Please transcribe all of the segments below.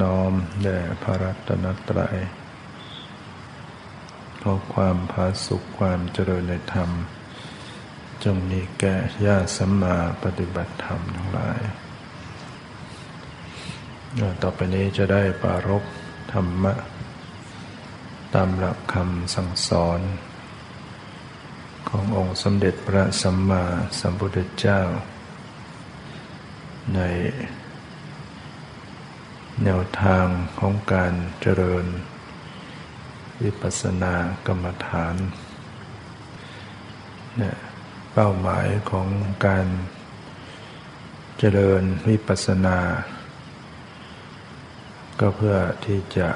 น้อมแด่พระรัตนตรัยขอความพาสุขความเจริญในธรรม จงมีแก่ญาติสัมมาปฏิบัติธรรมทั้งหลาย ต่อไปนี้จะได้ปารบธรรมะ ตามหลักคำสั่งสอน ขององค์สมเด็จพระสัมมาสัมพุทธเจ้า ใน แนวทางของการเจริญ วิปัสสนากรรมฐานเนี่ยเป้าหมายของการเจริญวิปัสสนา ก็เพื่อที่จะ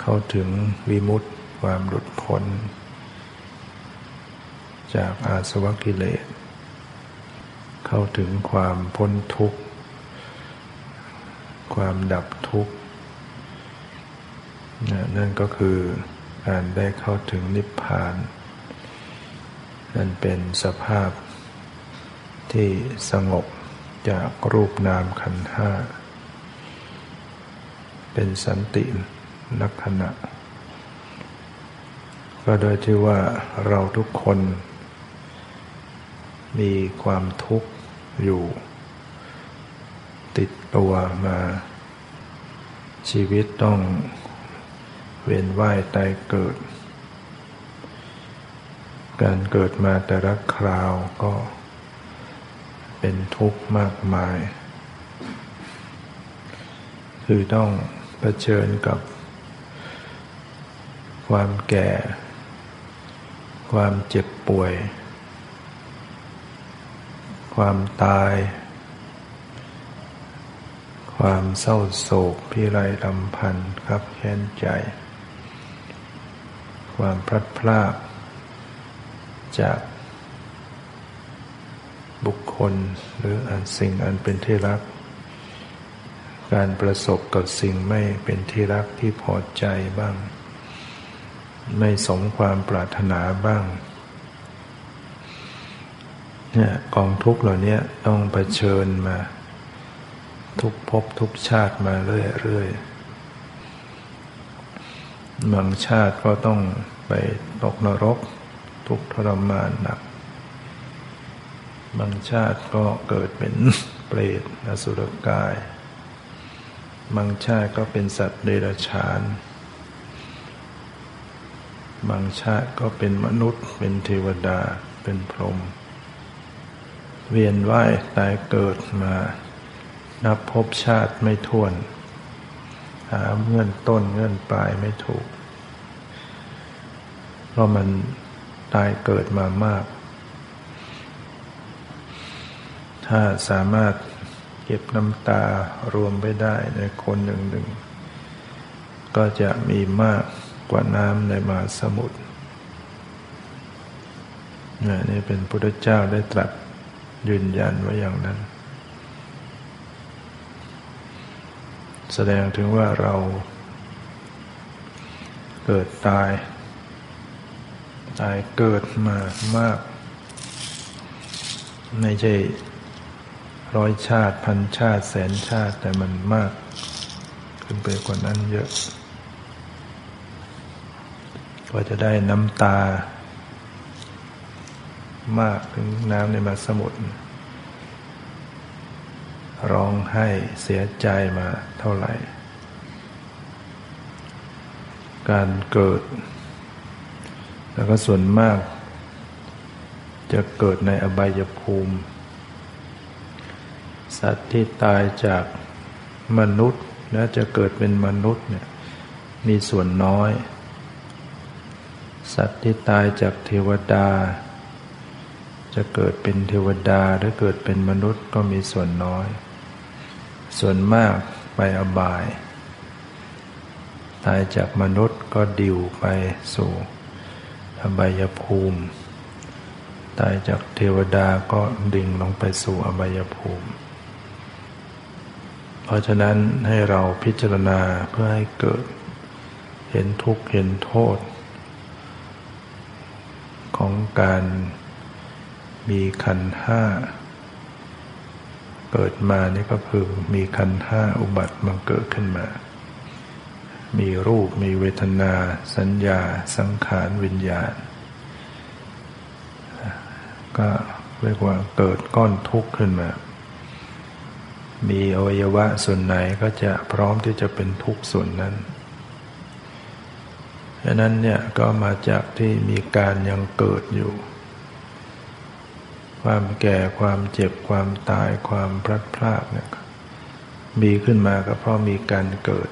เข้าถึงวิมุตติความหลุดพ้น จากอาสวะกิเลส เข้าถึงความพ้นทุกข์ ความดับทุกข์นั่นก็คือการได้เข้าถึงนิพพาน นั่นเป็นสภาพที่สงบจากรูปนามขันห้า เป็นสันติลักษณะ ก็โดยที่ว่าเราทุกคนมีความทุกข์อยู่ ติดตัวมา ชีวิตต้องเวียนว่ายตายเกิด การเกิดมาแต่ละคราวก็เป็นทุกข์มากมาย คือต้องเผชิญกับ ความแก่ ความเจ็บป่วย ความตาย ความเศร้าโศกพิไรลำพันธ์ครับแค้นใจ ความพลัดพรากจากบุคคลหรืออันสิ่งอันเป็นที่รัก การประสบกับสิ่งไม่เป็นที่รักที่พอใจบ้าง ไม่สมความปรารถนาบ้างเนี่ยกองทุกข์เหล่านี้ต้องเผชิญมา ทุกภพทุกชาติมาเรื่อยๆบางชาติก็ต้องไปตกนรก ทุกทรมานหนัก บางชาติก็เกิดเป็นเปรตอสุรกาย บางชาติก็เป็นสัตว์เดรัจฉาน บางชาติก็เป็นมนุษย์ เป็นเทวดา เป็นพรหม เวียนว่ายตายเกิดมา นับพบชาติไม่ท้วน หาเงื่อนต้นเงื่อนปลายไม่ถูก เพราะมันตายเกิดมามาก ถ้าสามารถเก็บน้ำตารวมไปได้ในคนหนึ่งหนึ่งก็จะมีมากกว่าน้ำในมหาสมุทรนี่เป็นพุทธเจ้าได้ตรัสยืนยันไว้อย่างนั้น แสดงถึงว่าเราเกิดตาย ตายเกิดมามาก ไม่ใช่ร้อยชาติพันชาติแสนชาติแต่มันมาก ขึ้นไปกว่านั้นเยอะ ก็จะได้น้ำตามากถึงน้ำในมาสมุทร ร้องไห้เสียใจมาเท่าไหร่ การเกิด แล้วก็ส่วนมาก จะเกิดในอบายภูมิ สัตว์ที่ตายจากมนุษย์และจะเกิดเป็นมนุษย์เนี่ยมีส่วนน้อย สัตว์ที่ตายจากเทวดา จะเกิดเป็นเทวดาหรือเกิดเป็นมนุษย์ก็มีส่วนน้อย ส่วนมากไปอบาย ตายจากมนุษย์ก็ดิวไปสู่อบายภูมิ ตายจากเทวดาก็ดิ่งลงไปสู่อบายภูมิ เพราะฉะนั้นให้เราพิจารณาเพื่อให้เกิด เห็นทุกข์เห็นโทษ ของการมีขันห้า เกิดมานี่ก็คือมีขันห้าอุบัติมันเกิดขึ้นมา มีรูปมีเวทนา สัญญา สังขารวิญญาณ ก็เรียกว่าเกิดก้อนทุกข์ขึ้นมา มีอวัยวะส่วนไหนก็จะพร้อมที่จะเป็นทุกข์ส่วนนั้นดังนั้นเนี่ยก็มาจากที่มีการยังเกิดอยู่ ความแก่ความเจ็บความตายความพลัดพรากเนี่ยมีขึ้นมาก็เพราะมีการเกิด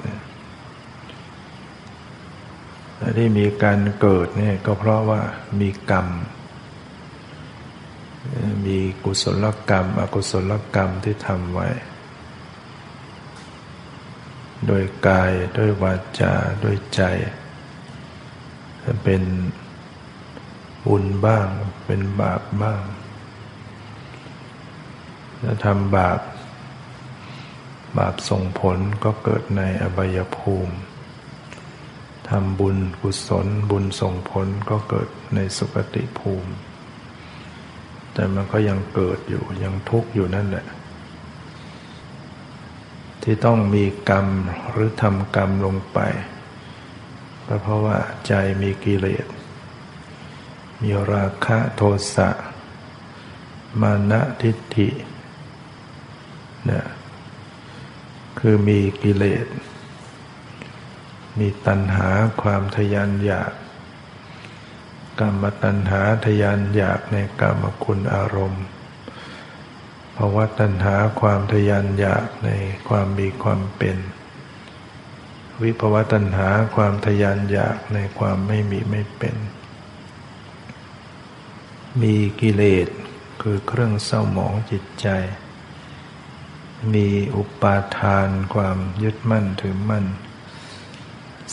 ที่มีการเกิดเนี่ยก็เพราะว่ามีกรรม มีกุศลกรรม อกุศลกรรมที่ทำไว้ โดยกายด้วยวาจาด้วยใจเป็นบุญบ้างเป็นบาปบ้าง ถ้าทำบาป บาปส่งผลก็เกิดในอบายภูมิทำบุญกุศลบุญส่งผลก็เกิดในสุคติภูมิ แต่มันก็ยังเกิดอยู่ยังทุกข์อยู่นั่นแหละ ที่ต้องมีกรรมหรือทำกรรมลงไปก็เพราะว่าใจมีกิเลส มีราคะโทสะมานะทิฏฐิ เนี่ยคือมีกิเลส มีตัณหาความทยานอยากกรรมตัณหาทยานอยากในกรรมคุณอารมณ์ภาวะตัณหาความทยานอยากในความมีความเป็น วิภวะตัณหาความทยานอยากในความไม่มีไม่เป็น มีกิเลสคือเครื่องเศร้าหมองจิตใจ มีอุปาทานความยึดมั่นถือมั่น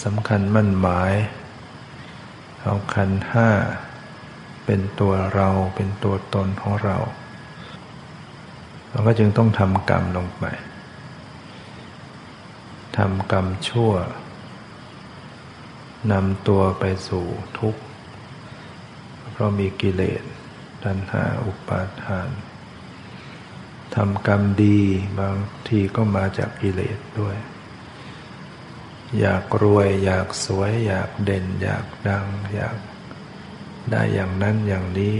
สำคัญมั่นหมาย เอาขันห้าเป็นตัวเราเป็นตัวตนของเรา เราก็จึงต้องทำกรรมลงไปทำกรรมชั่วนำตัวไปสู่ทุกข์ เพราะมีกิเลสตัณหาอุปาทาน ทำกรรมดีบางทีก็มาจากกิเลสด้วย อยากรวย อยากสวย อยากเด่น อยากดัง อยากได้อย่างนั้นอย่างนี้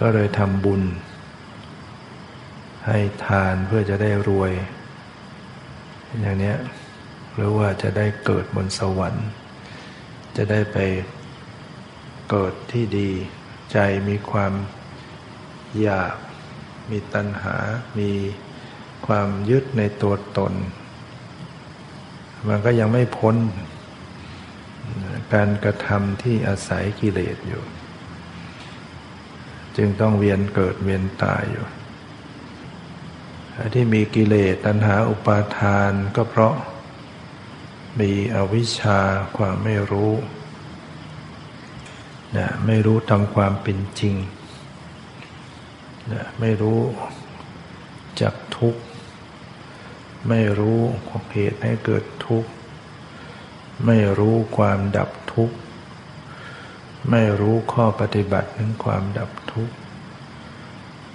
ก็เลยทำบุญ ให้ทานเพื่อจะได้รวย อย่างนี้หรือว่าจะได้เกิดบนสวรรค์ จะได้ไปเกิดที่ดี ใจมีความอยาก มีตัณหา มีความยึดในตัวตน มันก็ยังไม่พ้น การกระทำที่อาศัยกิเลสอยู่ จึงต้องเวียนเกิดเวียนตายอยู่ ที่มีกิเลสตัณหาอุปาทานก็เพราะมีอวิชชาความไม่รู้นะไม่รู้ทำความเป็นจริง ไม่รู้จักทุกข์ ไม่รู้เหตุให้เกิดทุกข์ ไม่รู้ความดับทุกข์ ไม่รู้ข้อปฏิบัติถึงความดับทุกข์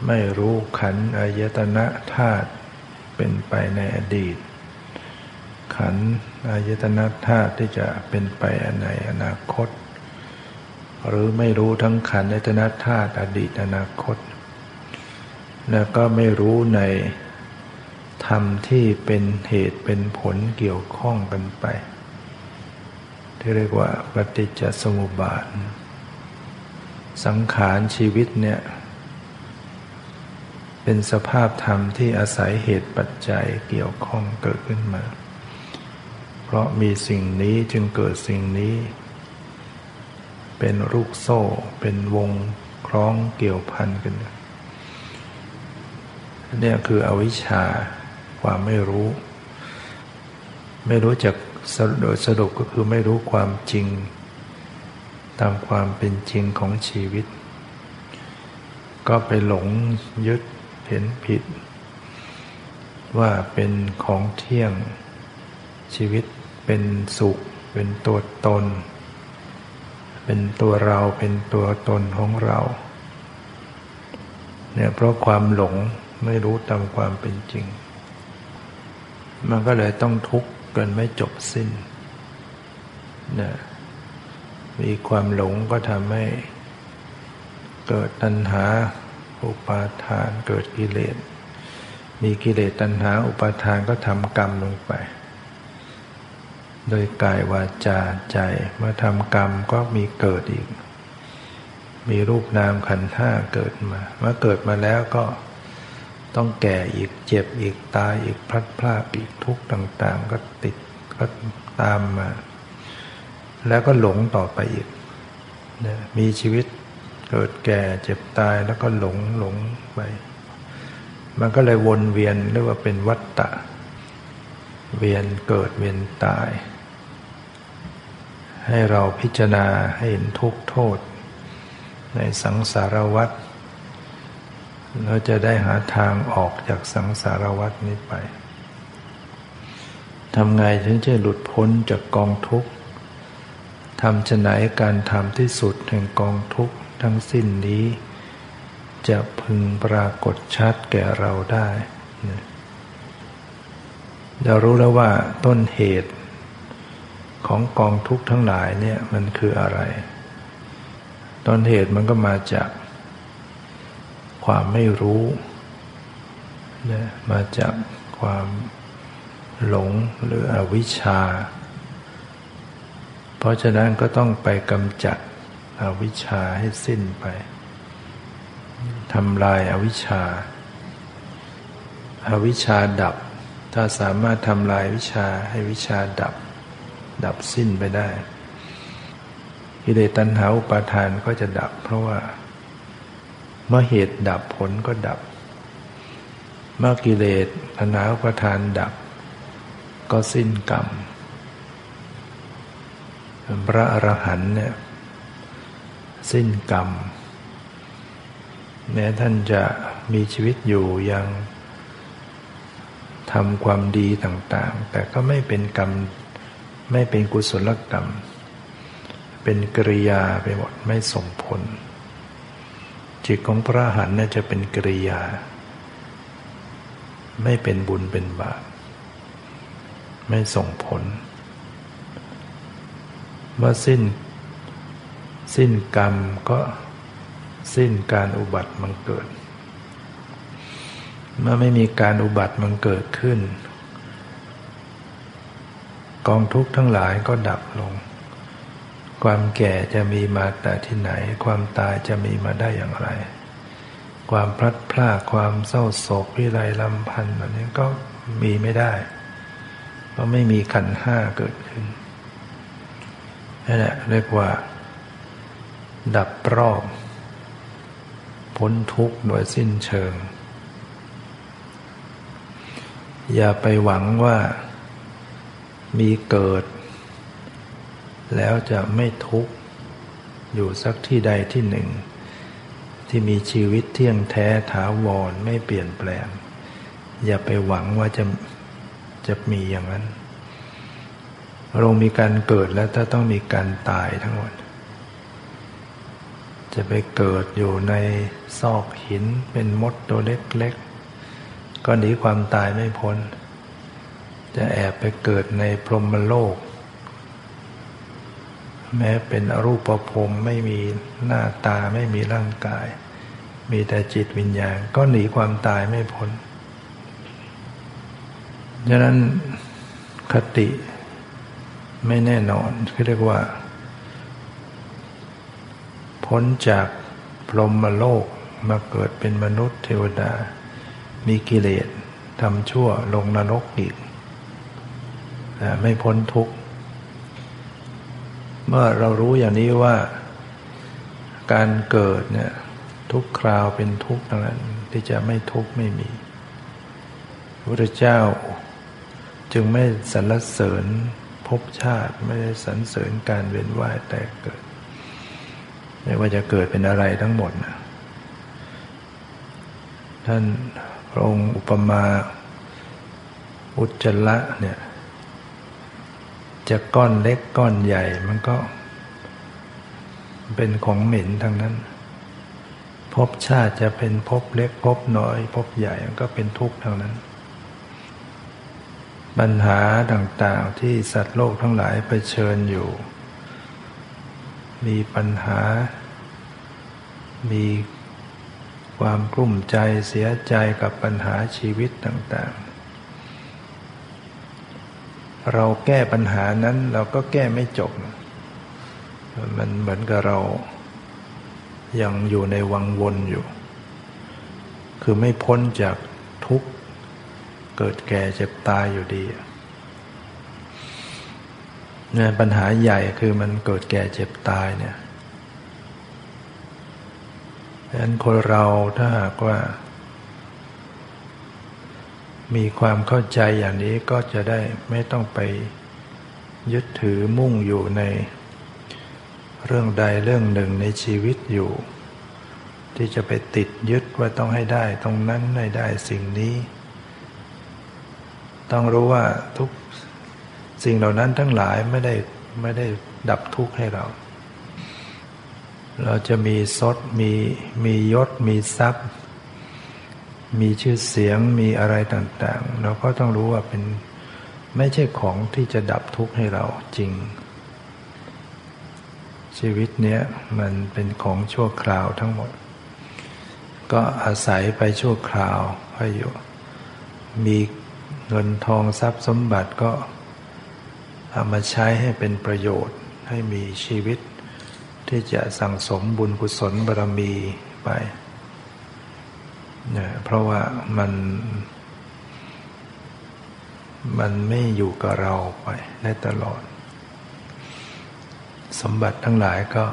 ไม่รู้ขันอายตนะธาตุเป็นไปในอดีต ขันอายตนะธาตุที่จะเป็นไปในอนาคต หรือไม่รู้ทั้งขันอายตนะธาตุอดีตอนาคต แล้วก็ไม่รู้ในธรรมที่เป็นเหตุเป็นผลเกี่ยวข้องกันไป ที่เรียกว่าปฏิจจสมุปบาท สังขารชีวิตเนี่ย เป็นสภาพธรรมที่อาศัยเหตุปัจจัยเกี่ยวข้องเกิดขึ้นมา เพราะมีสิ่งนี้จึงเกิดสิ่งนี้ เป็นลูกโซ่ เป็นวงคล้องเกี่ยวพันกัน นี่คืออวิชชาความไม่รู้ ไม่รู้จักโดยสรุปก็คือไม่รู้ความจริง ตามความเป็นจริงของชีวิต ก็ไปหลงยึดเห็นผิด ว่าเป็นของเที่ยงชีวิตเป็นสุข เป็นตัวตน เป็นตัวเราเป็นตัวตนของเราเนี่ยเพราะความหลง ไม่รู้ตามความเป็นจริง มันก็เลยต้องทุกข์กันไม่จบสิ้นนะมีความหลงก็ทำให้ เกิดตัณหาอุปาทานเกิดกิเลส มีกิเลสตัณหาอุปาทานก็ทำกรรมลงไป โดยกายวาจาใจเมื่อทำกรรมก็มีเกิดอีก มีรูปนามขันธ์ห้าเกิดมา เมื่อเกิดมาแล้วก็ ต้องแก่อีกเจ็บอีกตายอีกพลัดพรากอีกทุกข์ต่าง ๆ ก็ติดก็ตามมา แล้วก็หลงต่อไปอีกมีชีวิตเกิดแก่เจ็บตายแล้วก็หลงหลงไป มันก็เลยวนเวียนเรียกว่าเป็นวัฏฏะเวียนเกิดเวียนตาย ให้เราพิจารณาให้เห็นทุกโทษ ในสังสารวัฏ เราจะได้หาทางออกจากสังสารวัฏนี้ไปทำไงถึงจะหลุดพ้นจากกองทุกข์ทำชะไหนการทำที่สุดแห่งกองทุกข์ทั้งสิ้นนี้ จะพึงปรากฏชัดแก่เราได้เรารู้แล้วว่าต้นเหตุของกองทุกข์ทั้งหลายเนี่ยมันคืออะไร ต้นเหตุมันก็มาจาก ความไม่รู้นะมาจากความหลงหรืออวิชชา เพราะฉะนั้นก็ต้องไปกำจัดอวิชชาให้สิ้นไปทำลายอาวิชชาอาวิชชาดับ ถ้าสามารถทำลายวิชาให้วิชาดับ ดับสิ้นไปได้กิเลสตัณหาอุปาทานก็จะดับ เพราะว่า เมื่อเหตุดับผลก็ดับ เมื่อกิเลสตัณหาอุปาทานดับ ก็สิ้นกรรม พระอรหันต์เนี่ยสิ้นกรรม แม้ท่านจะมีชีวิตอยู่ยังทำความดีต่างๆ แต่ก็ไม่เป็นกรรม ไม่เป็นกุศลกรรม เป็นกริยาไปหมดไม่ส่งผล จิตของพระหันน่าจะเป็นกริยา ไม่เป็นบุญเป็นบาปไม่ส่งผล เมื่อสิ้น สิ้นกรรมก็สิ้นการอุบัติมันเกิด เมื่อไม่มีการอุบัติมันเกิดขึ้น กองทุกข์ทั้งหลายก็ดับลง ความแก่จะมีมาแต่ที่ไหน ความตายจะมีมาได้อย่างไร ความพลัดพรากความเศร้าโศกวิไรลำพันธ์แบบนี้ก็มีไม่ได้ เพราะไม่มีขันห้าเกิดขึ้นนั่นแหละเรียกว่า ดับรอบ พ้นทุกข์โดยสิ้นเชิง อย่าไปหวังว่ามีเกิด แล้วจะไม่ทุกข์อยู่สักที่ใดที่หนึ่ง ที่มีชีวิตเที่ยงแท้ถาวรไม่เปลี่ยนแปลง อย่าไปหวังว่าจะจะมีอย่างนั้นเรามีการเกิดแล้วถ้าต้องมีการตายทั้งหมด จะไปเกิดอยู่ในซอกหินเป็นมดตัวเล็กๆ ก็หนีความตายไม่พ้น จะแอบไปเกิดในพรหมโลก แม้เป็นอรูปภพไม่มีหน้าตาไม่มีร่างกาย มีแต่จิตวิญญาณ ก็หนีความตายไม่พ้นดังนั้นคติไม่แน่นอนเรียกว่า พ้นจากพรหมโลกมาเกิดเป็นมนุษย์เทวดา มีกิเลสทำชั่วลงนรกอีก ไม่พ้นทุกข์ มื่อเรารู้อย่างนี้ว่าการเกิดเนี่ยทุกคราวเป็นทุกข์นั้นที่จะไม่ทุกข์ไม่มีพระพุทธเจ้าจึงไม่สรรเสริญภพชาติไม่ได้สรรเสริญการเวียนว่ายแต่เกิด ไม่ว่าจะเกิดเป็นอะไรทั้งหมดนะท่านพระองค์อุปมาอุจจระเนี่ย จะก้อนเล็กก้อนใหญ่มันก็ เป็นของเหม็นทั้งนั้นพภพชาติจะเป็นภพเล็กภพน้อยภพใหญ่ก็เป็นทุกข์ท่านั้น ปัญหาต่างๆที่สัตว์โลกทั้งหลายเผชิญอยู่ มีปัญหา มีความกลุ้มใจเสียใจกับปัญหาชีวิตต่างๆ เราแก้ปัญหานั้นเราก็แก้ไม่จบ มันเหมือนกับเรายังอยู่ในวังวนอยู่ คือไม่พ้นจากทุกข์ เกิดแก่เจ็บตายอยู่ดีเนี่ยปัญหาใหญ่คือมันเกิดแก่เจ็บตายเนี่ยดังนั้นคนเราถ้าหากว่า มีความเข้าใจอย่างนี้ก็จะได้ไม่ต้องไปยึดถือมุ่งอยู่ใน เรื่องใดเรื่องหนึ่งในชีวิตอยู่ ที่จะไปติดยึดว่าต้องให้ได้ตรงนั้นให้ได้สิ่งนี้ ต้องรู้ว่าทุกสิ่งเหล่านั้นทั้งหลายไม่ได้ไม่ได้ดับทุกข์ให้เรา เราจะมีซดมีมียศมีทรัพย์ มีชื่อเสียงมีอะไรต่างๆ เราก็ต้องรู้ว่าเป็นไม่ใช่ของที่จะดับทุกข์ให้เราจริง ชีวิตเนี้ยมันเป็นของชั่วคราวทั้งหมด ก็อาศัยไปชั่วคราวให้อยู่ มีเงินทองทรัพย์สมบัติก็เอามาใช้ให้เป็นประโยชน์ให้มีชีวิต ที่จะสั่งสมบุญกุศลบารมีไป นี่ยเพราะว่ามัน มันไม่อยู่กับเราไปได้ตลอด สมบัติทั้งหลายก็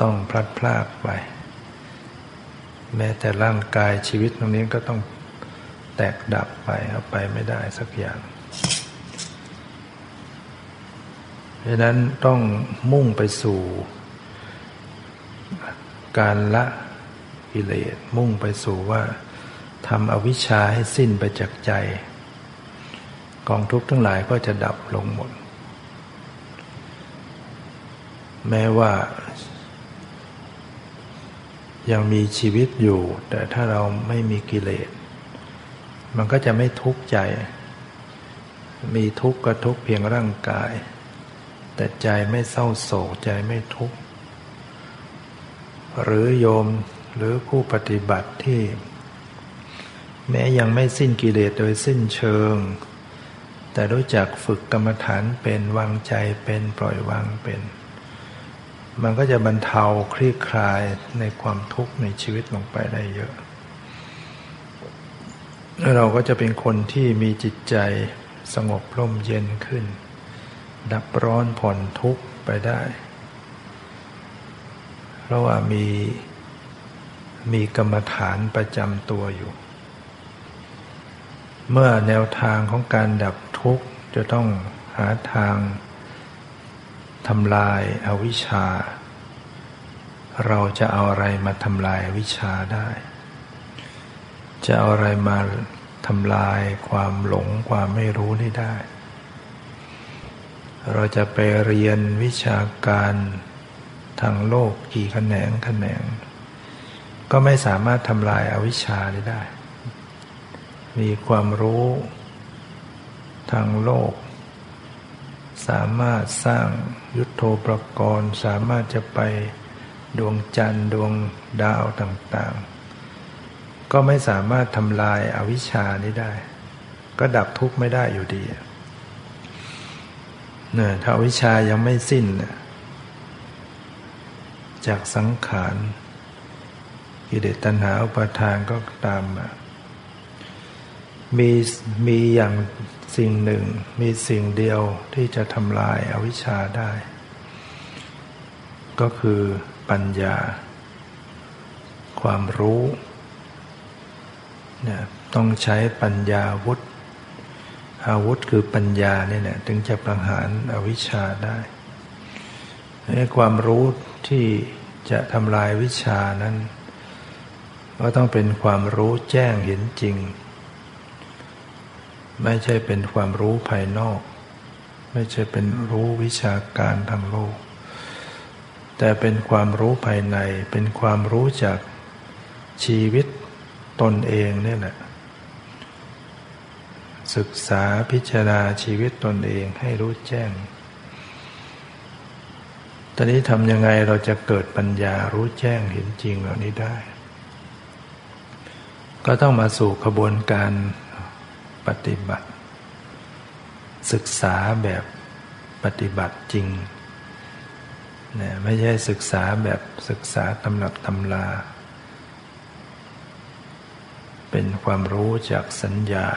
ต้องพลัดพรากไป แม้แต่ร่างกายชีวิตตรงนี้ก็ต้องแตกดับไปเอาไปไม่ได้สักอย่างดังนั้นต้องมุ่งไปสู่ การละ กิเลส มุ่งไปสู่ว่าทำอวิชชาให้สิ้นไปจากใจ กองทุกข์ทั้งหลายก็จะดับลงหมด แม้ว่า ยังมีชีวิตอยู่ แต่ถ้าเราไม่มีกิเลส มันก็จะไม่ทุกข์ใจ มีทุกข์ก็ทุกข์เพียงร่างกาย แต่ใจไม่เศร้าโศกใจไม่ทุกข์หรือโยม หรือผู้ปฏิบัติที่ แม้ยังไม่สิ้นกิเลสโดยสิ้นเชิง แต่รู้จักฝึกกรรมฐานเป็นวางใจเป็นปล่อยวางเป็น มันก็จะบรรเทาคลี่คลายในความทุกข์ในชีวิตลงไปได้เยอะ เราก็จะเป็นคนที่มีจิตใจสงบร่มเย็นขึ้น ดับร้อนผ่อนทุกข์ไปได้ เพราะว่ามี มีกรรมฐานประจำตัวอยู่ เมื่อแนวทางของการดับทุกข์จะต้องหาทางทำลายอาวิชชา เราจะเอาอะไรมาทำลายวิชชาได้ จะเอาอะไรมาทำลายความหลงความไม่รู้นี่ได้ เราจะไปเรียนวิชาการทางโลกกี่แขนงแขนง ก็ไม่สามารถทำลายอาวิชชาได้ มีความรู้ทางโลก สามารถสร้างยุทโธปกรณ์ สามารถจะไปดวงจันทร์ดวงดาวต่างๆ ก็ไม่สามารถทำลายอาวิชชานี้ได้ ก็ดับทุกข์ไม่ได้อยู่ดีเนี่ยถ้าวิชายังไม่สิ้นจากสังขาร กิเลสตัณหาอุปาทานก็ตามมามีมีอย่างสิ่งหนึ่ง มีสิ่งเดียวที่จะทำลายอาวิชชาได้ ก็คือปัญญา ความรู้เนี่ยต้องใช้ปัญญาวุธ อาวุธคือปัญญาเนี่ยแหละถึงจะประหารอวิชชาได้ความรู้ที่จะทำลายวิชานั้น ก็ต้องเป็นความรู้แจ้งเห็นจริง ไม่ใช่เป็นความรู้ภายนอก ไม่ใช่เป็นรู้วิชาการทางโลก แต่เป็นความรู้ภายในเป็นความรู้จากชีวิตตนเองนี่แหละศึกษาพิจารณาชีวิตตนเองให้รู้แจ้ง ตอนนี้ทำยังไงเราจะเกิดปัญญารู้แจ้งเห็นจริงเหล่านี้ได้ ก็ต้องมาสู่ขบวนการปฏิบัติ ศึกษาแบบปฏิบัติจริงนะไม่ใช่ศึกษาแบบศึกษาตำรับตำลา เป็นความรู้จากสัญญา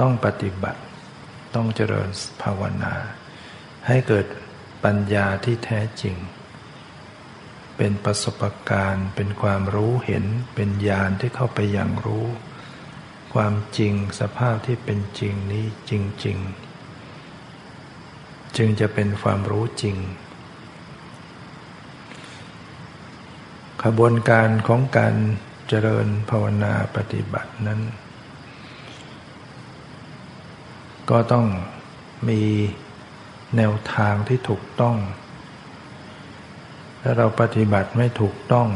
ต้องปฏิบัติ ต้องเจริญภาวนา ให้เกิดปัญญาที่แท้จริง เป็นประสบการณ์ เป็นความรู้เห็น เป็นญาณที่เข้าไปอย่างรู้ ความจริงสภาพที่เป็นจริงนี้จริง ๆ จึงจะเป็นความรู้จริง ขบวนการของการเจริญภาวนาปฏิบัตินั้น ก็ต้องมีแนวทางที่ถูกต้อง ถ้าเราปฏิบัติไม่ถูกต้อง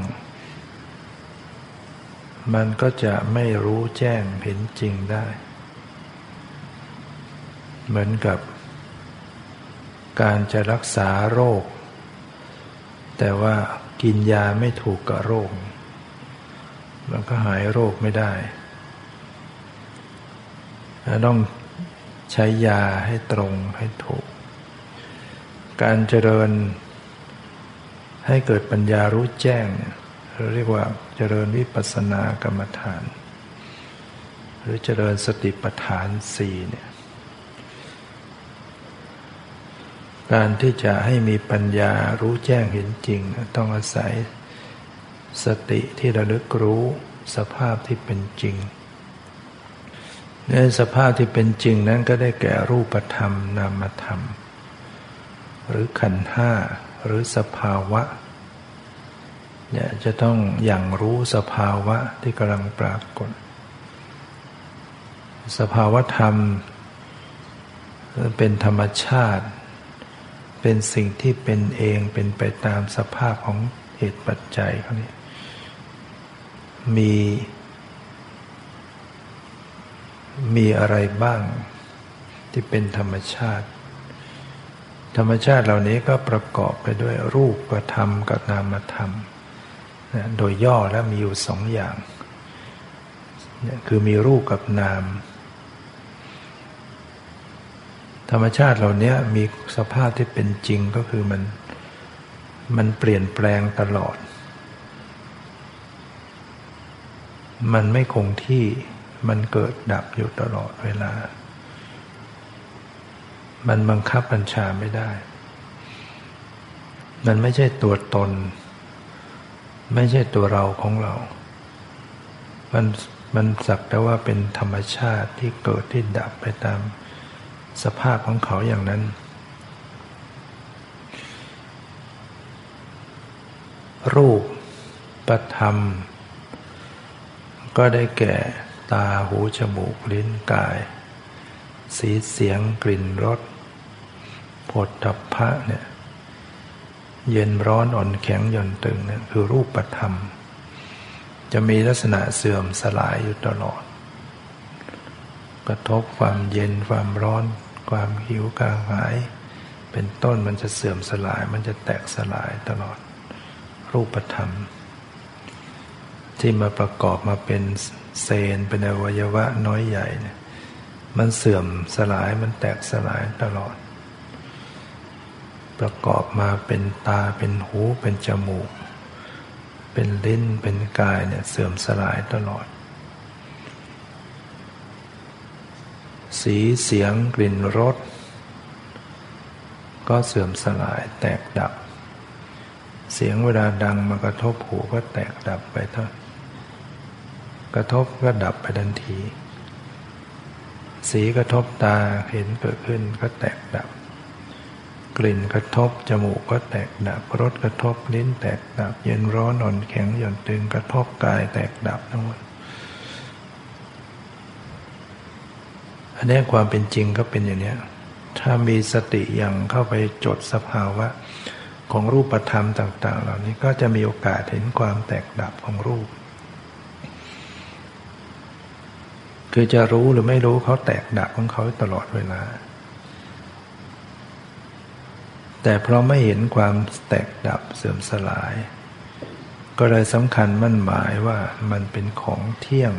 มันก็จะไม่รู้แจ้งเห็นจริงได้ เหมือนกับ การจะรักษาโรค แต่ว่ากินยาไม่ถูกกับโรค มันก็หายโรคไม่ได้ต้องใช้ยาให้ตรงให้ถูก การเจริญ ให้เกิดปัญญารู้แจ้งเราเรียกว่าเจริญวิปัสสนากรรมฐาน หรือเจริญสติปัฏฐานสี่เนี่ยการที่จะให้มีปัญญารู้แจ้งเห็นจริง ต้องอาศัยสติที่ระลึกรู้สภาพที่เป็นจริง ในสภาพที่เป็นจริงนั้นก็ได้แก่รูปธรรมนามธรรม หรือขันห้า หรือสภาวะเนี่ยจะต้องอย่างรู้สภาวะที่กำลังปรากฏ สภาวะธรรม เป็นธรรมชาติ เป็นสิ่งที่เป็นเองเป็นไปตามสภาพของเหตุปัจจัยเขานี้มีมีอะไรบ้างที่เป็นธรรมชาติ ธรรมชาติเหล่านี้ก็ประกอบไปด้วยรูปธรรมกับนามธรรมนะโดยย่อแล้วมีอยู่สองอย่างคือมีรูปกับนาม ธรรมชาติเหล่านี้มีสภาพที่เป็นจริงก็คือมันมันเปลี่ยนแปลงตลอด มันไม่คงที่มันเกิดดับอยู่ตลอดเวลา มันบังคับบัญชาไม่ได้ มันไม่ใช่ตัวตน ไม่ใช่ตัวเราของเรา มันมันสักแต่ว่าเป็นธรรมชาติที่เกิดที่ดับไปตามสภาพของเขาอย่างนั้น รูปประธรรม ก็ได้แก่ตาหูจมูกลิ้นกาย สีเสียงกลิ่นรส ผดทัพพะเนี่ยเย็นร้อนอ่อนแข็งหย่อนตึงเนี่ยคือรูปธรรม จะมีลักษณะเสื่อมสลายอยู่ตลอด กระทบความเย็นความร้อน ความหิวกระหาย เป็นต้นมันจะเสื่อมสลาย มันจะแตกสลายตลอด รูปธรรม ที่มาประกอบมาเป็นเซนเป็นอวัยวะน้อยใหญ่เนี่ยมันเสื่อมสลายมันแตกสลายตลอด ประกอบมาเป็นตาเป็นหูเป็นจมูก เป็นลิ้นเป็นกายเนี่ยเสื่อมสลายตลอด สีเสียงกลิ่นรสก็เสื่อมสลายแตกดับ เสียงเวลาดังมากระทบหูก็แตกดับไปเท่ากระทบก็ดับไปทันที สีกระทบตาเห็นเกิดขึ้นก็แตกดับ กลิ่นกระทบ จมูกก็แตกดับรสกระทบลิ้นแตกดับ เย็นร้อนอ่อนแข็งหย่อนตึงกระทบกายแตกดับทั้งหมดอันนี้ความเป็นจริงก็เป็นอย่างนี้ถ้ามีสติอย่างเข้าไปจดสภาวะของรูปธรรมต่าง ๆ เหล่านี้ก็จะมีโอกาสเห็นความแตกดับของรูป คือจะรู้หรือไม่รู้เขาแตกดับของเขาตลอดเวลา แต่เพราะไม่เห็นความแตกดับเสื่อมสลาย ก็เลยสำคัญมั่นหมายว่ามันเป็นของเที่ยง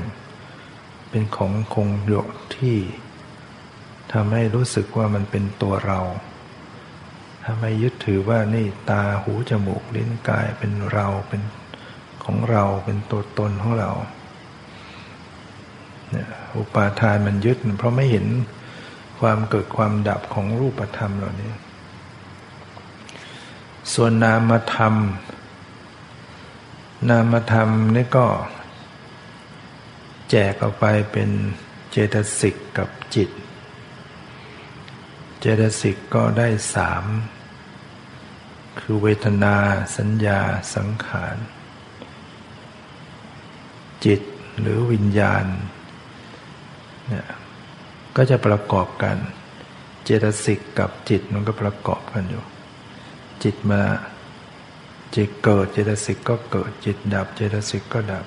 เป็นของคงอยู่ที่ทำให้รู้สึกว่ามันเป็นตัวเราถ้าไม่ยึดถือว่านี่ตาหูจมูกลิ้นกายเป็นเราเป็นของเราเป็นตัวตนของเราเนี่ยอุปาทานมันยึดเพราะไม่เห็นความเกิดความดับของรูปธรรมเหล่านี้ ส่วนนามธรรม นามธรรมนี่ก็ แจกออกไปเป็นเจตสิกกับจิต เจตสิกก็ได้สามคือเวทนาสัญญาสังขาร จิตหรือวิญญาณเนี่ยก็จะประกอบกัน เจตสิกกับจิตมันก็ประกอบกันอยู่ จิตมา จิตเกิดเจตสิกก็เกิด จิตดับเจตสิกก็ดับ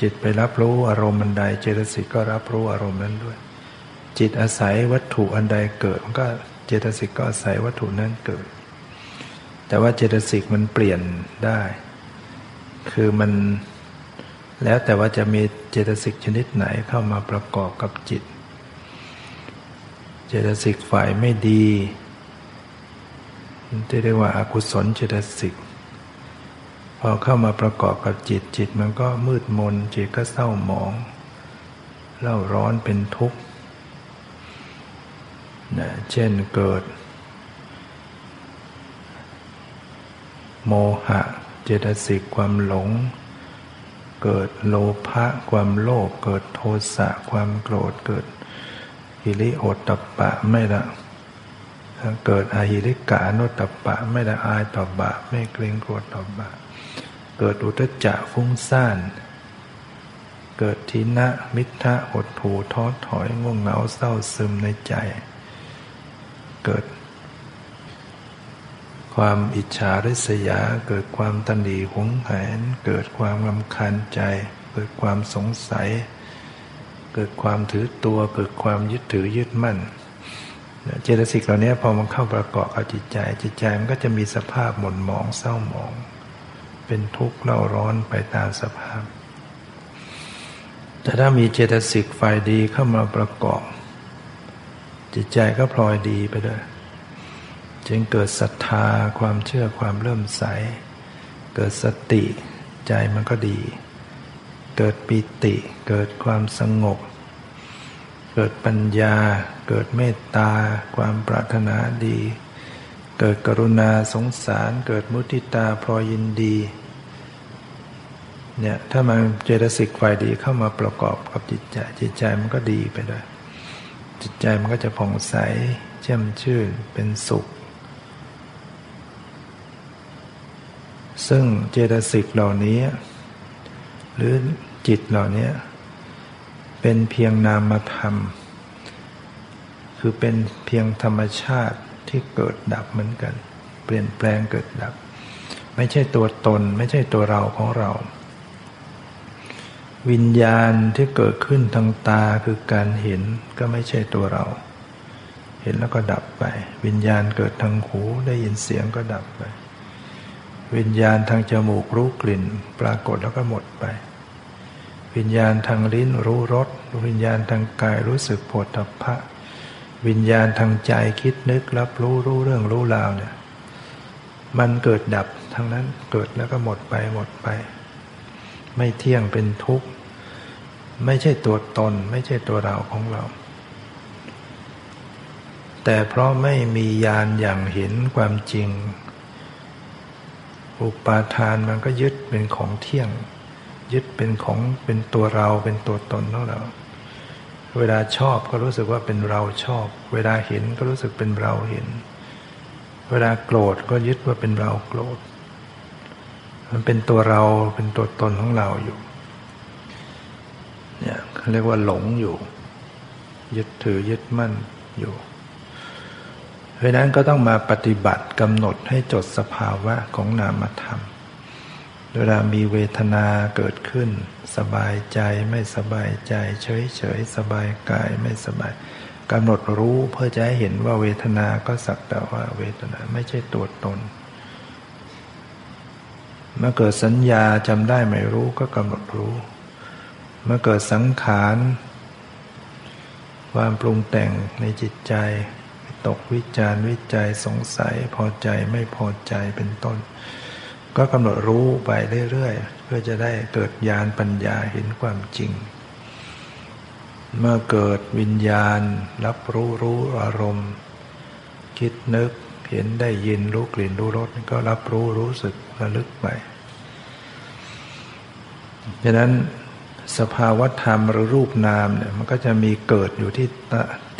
จิตไปรับรู้อารมณ์มันใดเจตสิกก็รับรู้อารมณ์นั้นด้วย จิตอาศัยวัตถุอันใดเกิดมันก็เจตสิกก็อาศัยวัตถุนั้นเกิด แต่ว่าเจตสิกมันเปลี่ยนได้ คือมันแล้วแต่ว่าจะมีเจตสิกชนิดไหนเข้ามาประกอบกับจิต เจตสิกฝ่ายไม่ดี ที่เรียกว่าอากุศลเจตสิก พอเข้ามาประกอบกับจิตจิตมันก็มืดมน จิตก็เศร้าหมองเล่าร้อนเป็นทุกข์นะเช่นเกิด โมหะ เจตสิกความหลง เกิดโลภะความโลภเกิดโทสะความโกรธเกิดหิริโอตตปะไม่ละ เกิดอาหิริกาโนตปะ ไม่ละอายต่อบาปไม่เกรงโกรธต่อบาปเกิดอุตจะฟุ้งซ่าน เกิดทินะมิทะหดถูท้อถอยง่วงเหงาเศร้าซึมในใจ เกิด ความอิจฉาริษยา เกิดความตันดีหวงแหน เกิดความลำคาญใจ เกิดความสงสัย เกิดความถือตัว เกิดความยึดถือยึดมั่น เจตสิกเหล่านี้พอมันเข้าประกอบกับจิตใจ จิตใจมันก็จะมีสภาพหม่นหมองเศร้าหมอง เป็นทุกข์เล่าร้อนไปตามสภาพ แต่ถ้ามีเจตสิกฝ่ายดีเข้ามาประกอบ จิตใจก็พลอยดีไปด้วยจึงเกิดศรัทธาความเชื่อความเริ่มใส เกิดสติใจมันก็ดี เกิดปิติ เกิดความสงบ เกิดปัญญา เกิดเมตตา ความปรารถนาดี เกิดกรุณาสงสาร เกิดมุติตาพลอยยินดีเนี่ยถ้ามันเจตสิกฝ่ายดีเข้ามาประกอบกับจิตใจจิตใจมันก็ดีไปด้วยจิตใจมันก็จะผ่องใสเช่มชื่นเป็นสุข ซึ่งเจตสิกเหล่านี้ หรือจิตเหล่านี้เป็นเพียงนามธรรม คือเป็นเพียงธรรมชาติที่เกิดดับเหมือนกัน เปลี่ยนแปลงเกิดดับ ไม่ใช่ตัวตน ไม่ใช่ตัวเราของเรา วิญญาณที่เกิดขึ้นทางตาคือการเห็นก็ไม่ใช่ตัวเรา เห็นแล้วก็ดับไป วิญญาณเกิดทางหูได้ยินเสียงก็ดับไป วิญญาณทางจมูกรู้กลิ่น ปรากฏแล้วก็หมดไป วิญญาณทางลิ้นรู้รสวิญญาณทางกายรู้สึกปวดทัพะ วิญญาณทางใจคิดนึกรับรู้รู้เรื่องรู้ราวเนี่ย มันเกิดดับทั้งนั้นเกิดแล้วก็หมดไปหมดไป ไม่เที่ยงเป็นทุกข์ ไม่ใช่ตัวตน ไม่ใช่ตัวเราของเรา แต่เพราะไม่มีญาณอย่างเห็นความจริง อุปาทานมันก็ยึดเป็นของเที่ยง ยึดเป็นของเป็นตัวเราเป็นตัวตนของเรา เวลาชอบก็รู้สึกว่าเป็นเราชอบ เวลาเห็นก็รู้สึกเป็นเราเห็น เวลาโกรธก็ยึดว่าเป็นเราโกรธ มันเป็นตัวเราเป็นตัวตนของเราอยู่เนี่ยเรียกว่าหลงอยู่ ยึดถือยึดมั่นอยู่ เพราะนั้นก็ต้องมาปฏิบัติกำหนดให้จดสภาวะของนามธรรม เวลามีเวทนาเกิดขึ้น สบายใจไม่สบายใจ เฉยเฉยสบายกายไม่สบายกำหนดรู้เพื่อจะให้เห็นว่าเวทนาก็สักแต่ว่าเวทนาไม่ใช่ตัวตนเมื่อเกิดสัญญาจำได้ไม่รู้ก็กำหนดรู้ เมื่อเกิดสังขารความปรุงแต่งในจิตใจ ตกวิจารวิจัยสงสัยพอใจไม่พอใจเป็นต้น ก็กำหนดรู้ไปเรื่อยๆ เพื่อจะได้เกิดญาณปัญญาเห็นความจริง เมื่อเกิดวิญญาณ รับรู้รู้อารมณ์ คิดนึกเห็นได้ยินรู้กลิ่นรู้รสก็รับรู้รู้สึกระลึกไปดังนั้นสภาวธรรมหรือรูปนามเนี่ยมันก็จะมีเกิดอยู่ที่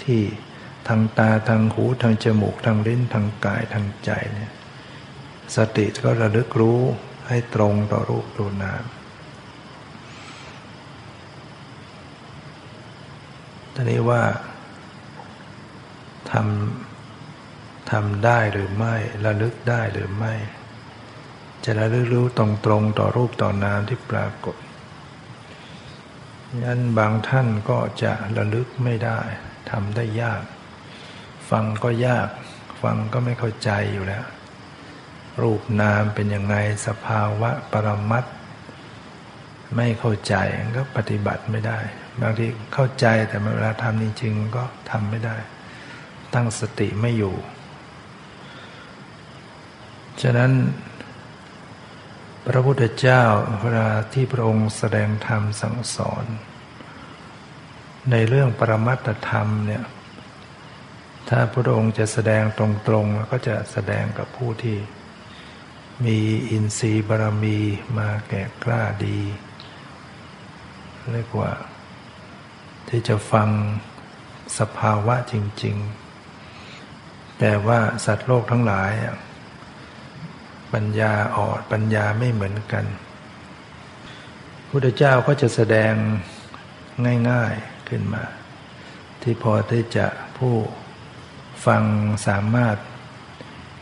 ที่ทางตาทางหูทางจมูกทางลิ้นทางกายทางใจเนี่ย สติก็ระลึกรู้ให้ตรงต่อรูปตัวนามทีนี้ว่าทำทำได้หรือไม่ระลึกได้หรือไม่ จะระลึกรู้ตรงตรงต่อรูปต่อนามที่ปรากฏงั้นบางท่านก็จะระลึกไม่ได้ทำได้ยาก ฟังก็ยาก ฟังก็ไม่เข้าใจอยู่แล้ว รูปนามเป็นยังไงสภาวะปรมัตไม่เข้าใจก็ปฏิบัติไม่ได้ บางทีเข้าใจแต่เวลาทำจริงๆก็ทำไม่ได้ ตั้งสติไม่อยู่ ฉะนั้น พระพุทธเจ้าเวลาที่พระองค์แสดงธรรมสั่งสอน ในเรื่องปรมัตธรรมเนี่ยถ้าพระองค์จะแสดงตรงๆก็จะแสดงกับผู้ที่ มีอินทรีย์บารมีมาแก่กล้าดี เรียกว่า ที่จะฟังสภาวะจริง ๆ แต่ว่าสัตว์โลกทั้งหลาย ปัญญาอ่อนปัญญาไม่เหมือนกันพุทธเจ้าก็จะแสดงง่ายๆขึ้นมา ที่พอที่จะผู้ฟังสามารถ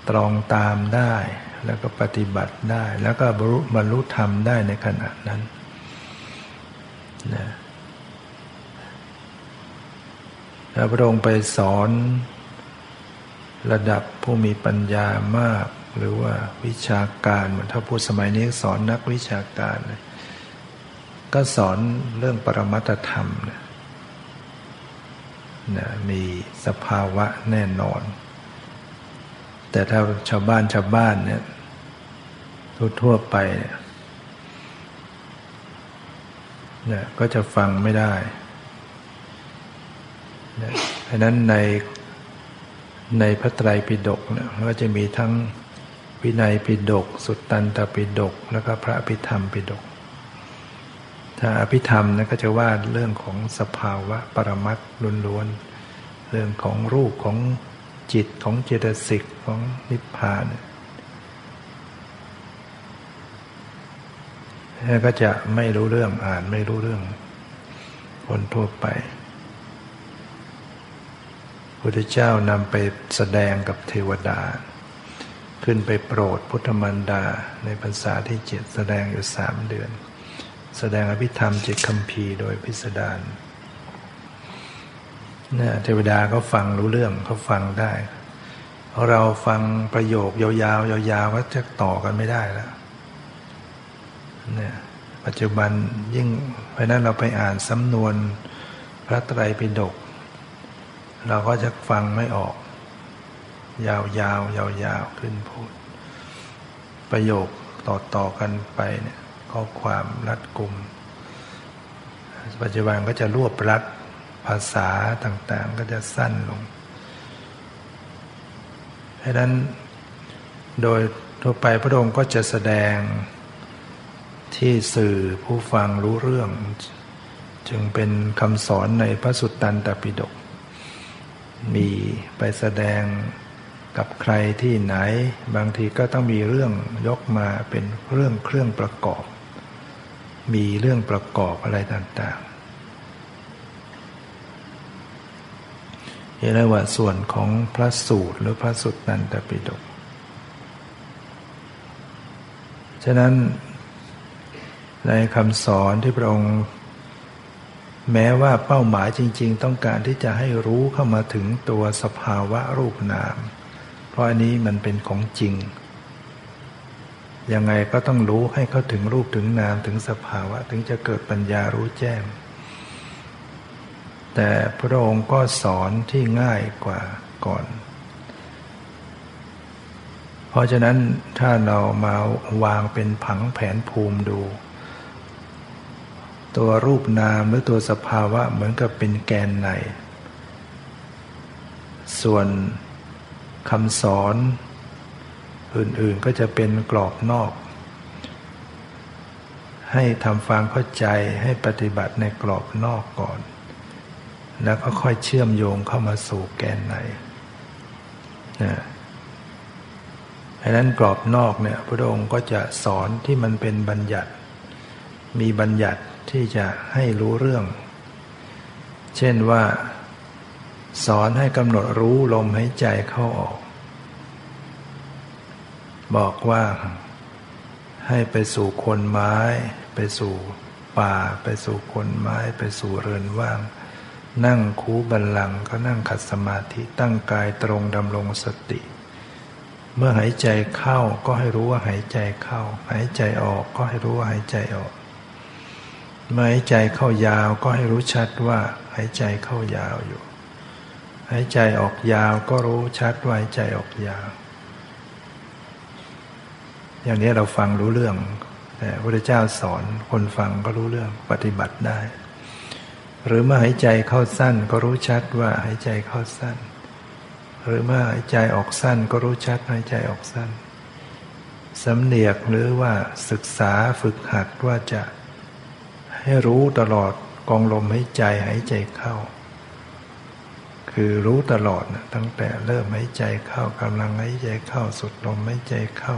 ตรองตามได้ แล้วก็ปฏิบัติได้ แล้วก็บรรลุบรรลุธรรมได้ในขณะนั้นนะพระองค์ไปสอนระดับผู้มีปัญญามาก หรือว่าวิชาการเหมือนถ้าพูดสมัยนี้สอนนักวิชาการก็สอนเรื่องปรมัตธรรมนะนะมีสภาวะแน่นอน แต่ถ้าชาวบ้านชาวบ้านเนี่ย ทั่วไปเนี่ยนะก็จะฟังไม่ได้เพราะนั้นในในพระไตรปิฎกเนี่ยก็จะมีทั้งวินัยปิฎกสุตตันตปิฎกแล้วก็พระพิธรรมปิฎกถ้าอภิธรรมนะก็จะว่าเรื่องของสภาวะปรมัตล้วนๆเรื่องของรูปของจิตของเจตสิกของนิพพานแล้ว ก็จะไม่รู้เรื่องอ่านไม่รู้เรื่อง คนทั่วไปพุทธเจ้านำไปแสดงกับเทวดา ขึ้นไปโปรดพุทธมันดาในภาษาที่เจ็ดแสดงอยู่สามเดือน แสดงอภิธรรมจิตคำพีโดยพิสดารเนี่ยเทวดาก็ฟังรู้เรื่องเขาฟังได้เพราะเราฟังประโยคยาวๆยาวๆก็จะต่อกันไม่ได้แล้ว เนี่ยปัจจุบันยิ่งเพราะนั้นเราไปอ่านสำนวนพระไตรปิฎกเราก็จะฟังไม่ออก ยาวๆยาวๆขึ้นพูด ประโยคต่อๆกันไปเนี่ยข้อความรัดกลุ่ม ปัจจุบันก็จะรวบรัดภาษาต่างๆ ก็จะสั้นลงดังนั้นโดยทั่วไปพระองค์ก็จะแสดง ที่สื่อผู้ฟังรู้เรื่อง จึงเป็นคำสอนในพระสุตตันตปิฎกมีไปแสดงกับใครที่ไหน บางทีก็ต้องมีเรื่องยกมาเป็นเรื่องเครื่องประกอบ มีเรื่องประกอบอะไรต่างเรียกว่าส่วนของพระสูตรหรือพระสุตตันตปิฎกฉะนั้น ในคำสอนที่พระองค์ แม้ว่าเป้าหมายจริง ๆ ต้องการที่จะให้รู้เข้ามาถึงตัวสภาวะรูปนาม เพราะอันนี้มันเป็นของจริง ยังไงก็ต้องรู้ให้เข้าถึงรูปถึงนามถึงสภาวะถึงจะเกิดปัญญารู้แจ้ง แต่พระองค์ก็สอนที่ง่ายกว่าก่อนเพราะฉะนั้นถ้าเรามาวางเป็นผังแผนภูมิดู ตัวรูปนามหรือตัวสภาวะเหมือนกับเป็นแกนใน ส่วนคำสอนอื่นๆก็จะเป็นกรอบนอก ให้ทำฟังเข้าใจให้ปฏิบัติในกรอบนอกก่อน แล้วก็ค่อยเชื่อมโยงเข้ามาสู่แกนในนะดังนั้นกรอบนอกเนี่ยพระองค์ก็จะสอนที่มันเป็นบัญญัติ มีบัญญัติ ที่จะให้รู้เรื่อง เช่นว่า สอนให้กำหนดรู้ลมหายใจเข้าออก บอกว่าให้ไปสู่คนไม้ ไปสู่ป่า ไปสู่คนไม้ ไปสู่เรือนว่าง นั่งคูบันลังก็นั่งขัดสมาธิตั้งกายตรงดำรงสติ เมื่อหายใจเข้าก็ให้รู้ว่าหายใจเข้า หายใจออกก็ให้รู้ว่าหายใจออก เมื่อหายใจเข้ายาวก็ให้รู้ชัดว่าหายใจเข้ายาวอยู่ หายใจออกยาวก็รู้ชัดว่าหายใจออกยาว อย่างนี้เราฟังรู้เรื่องแต่พระเจ้าสอนคนฟังก็รู้เรื่องปฏิบัติได้ หรือเมื่อหายใจเข้าสั้นก็รู้ชัดว่าหายใจเข้าสั้น หรือเมื่อหายใจออกสั้นก็รู้ชัดหายใจออกสั้นสำเนียกหรือว่าศึกษาฝึกหัดว่าจะ ให้รู้ตลอดกองลมหายใจหายใจเข้า คือรู้ตลอดนะตั้งแต่เริ่มหายใจเข้ากำลังหายใจเข้าสุดลมหายใจเข้า